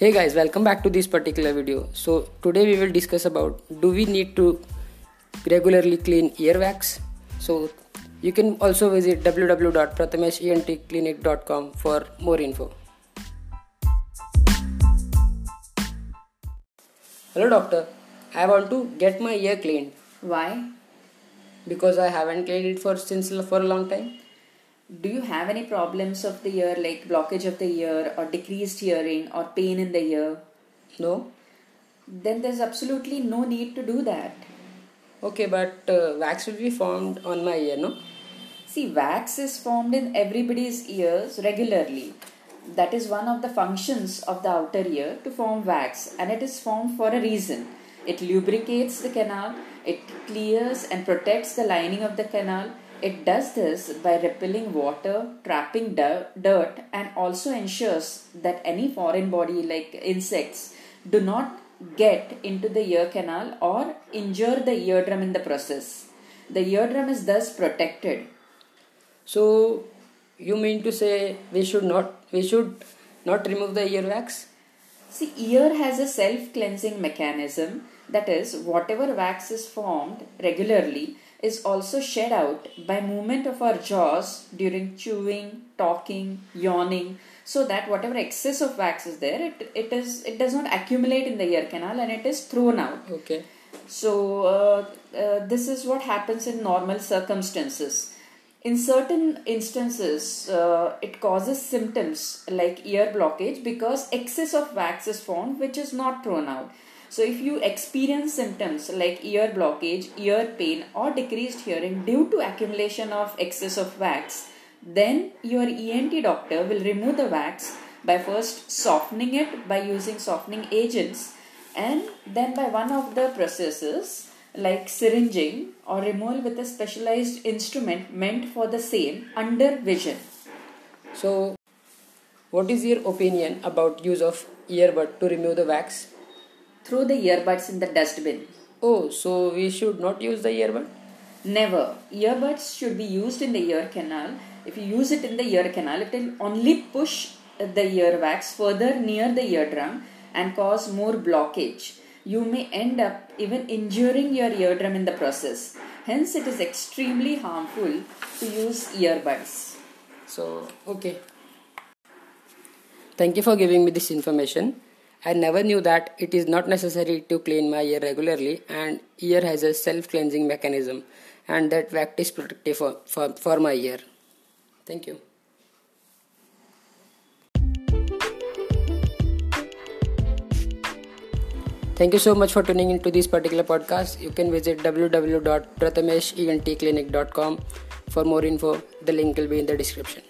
hey guys welcome back to this particular video. So today we will discuss about do we need to regularly clean earwax so you can also visit www.prathameshentclinic.com for more info. Hello doctor. I want to get my ear cleaned. Why? because i haven't cleaned it for since for a long time Do you have any problems of the ear like blockage of the ear or decreased hearing or pain in the ear? no Then there's absolutely no need to do that. okay but uh, wax will be formed on my ear no See, wax is formed in everybody's ears regularly. That is one of the functions of the outer ear to form wax, and it is formed for a reason. It lubricates the canal, it clears and protects the lining of the canal. It does this by repelling water, trapping dirt, and also ensures that any foreign body like insects do not get into the ear canal or injure the eardrum in the process. The eardrum is thus protected. So you mean to say we should not we should not remove the earwax? See, ear has a self cleansing mechanism that is, whatever wax is formed regularly is also shed out by movement of our jaws during chewing, talking, yawning, so that whatever excess of wax is there, it, it is it does not accumulate in the ear canal and it is thrown out. Okay. So, uh, uh, this is what happens in normal circumstances. In certain instances, uh, it causes symptoms like ear blockage because excess of wax is formed which is not thrown out. So, if you experience symptoms like ear blockage, ear pain, or decreased hearing due to accumulation of excess of wax, then your ENT doctor will remove the wax by first softening it by using softening agents and then by one of the processes like syringing or removal with a specialized instrument meant for the same under vision. So what is your opinion about use of earbud to remove the wax? Throw the earbuds in the dustbin. Oh, so we should not use the earbud? Never. Earbuds should be used in the ear canal. If you use it in the ear canal, it will only push the earwax further near the eardrum and cause more blockage. You may end up even injuring your eardrum in the process. Hence, it is extremely harmful to use earbuds. So okay. Thank you for giving me this information. I never knew that it is not necessary to clean my ear regularly and ear has a self-cleansing mechanism and that wax is protective for, for, for my ear. Thank you. Thank you so much for tuning into this particular podcast. You can visit www.prathameshentclinic.com for more info. The link will be in the description.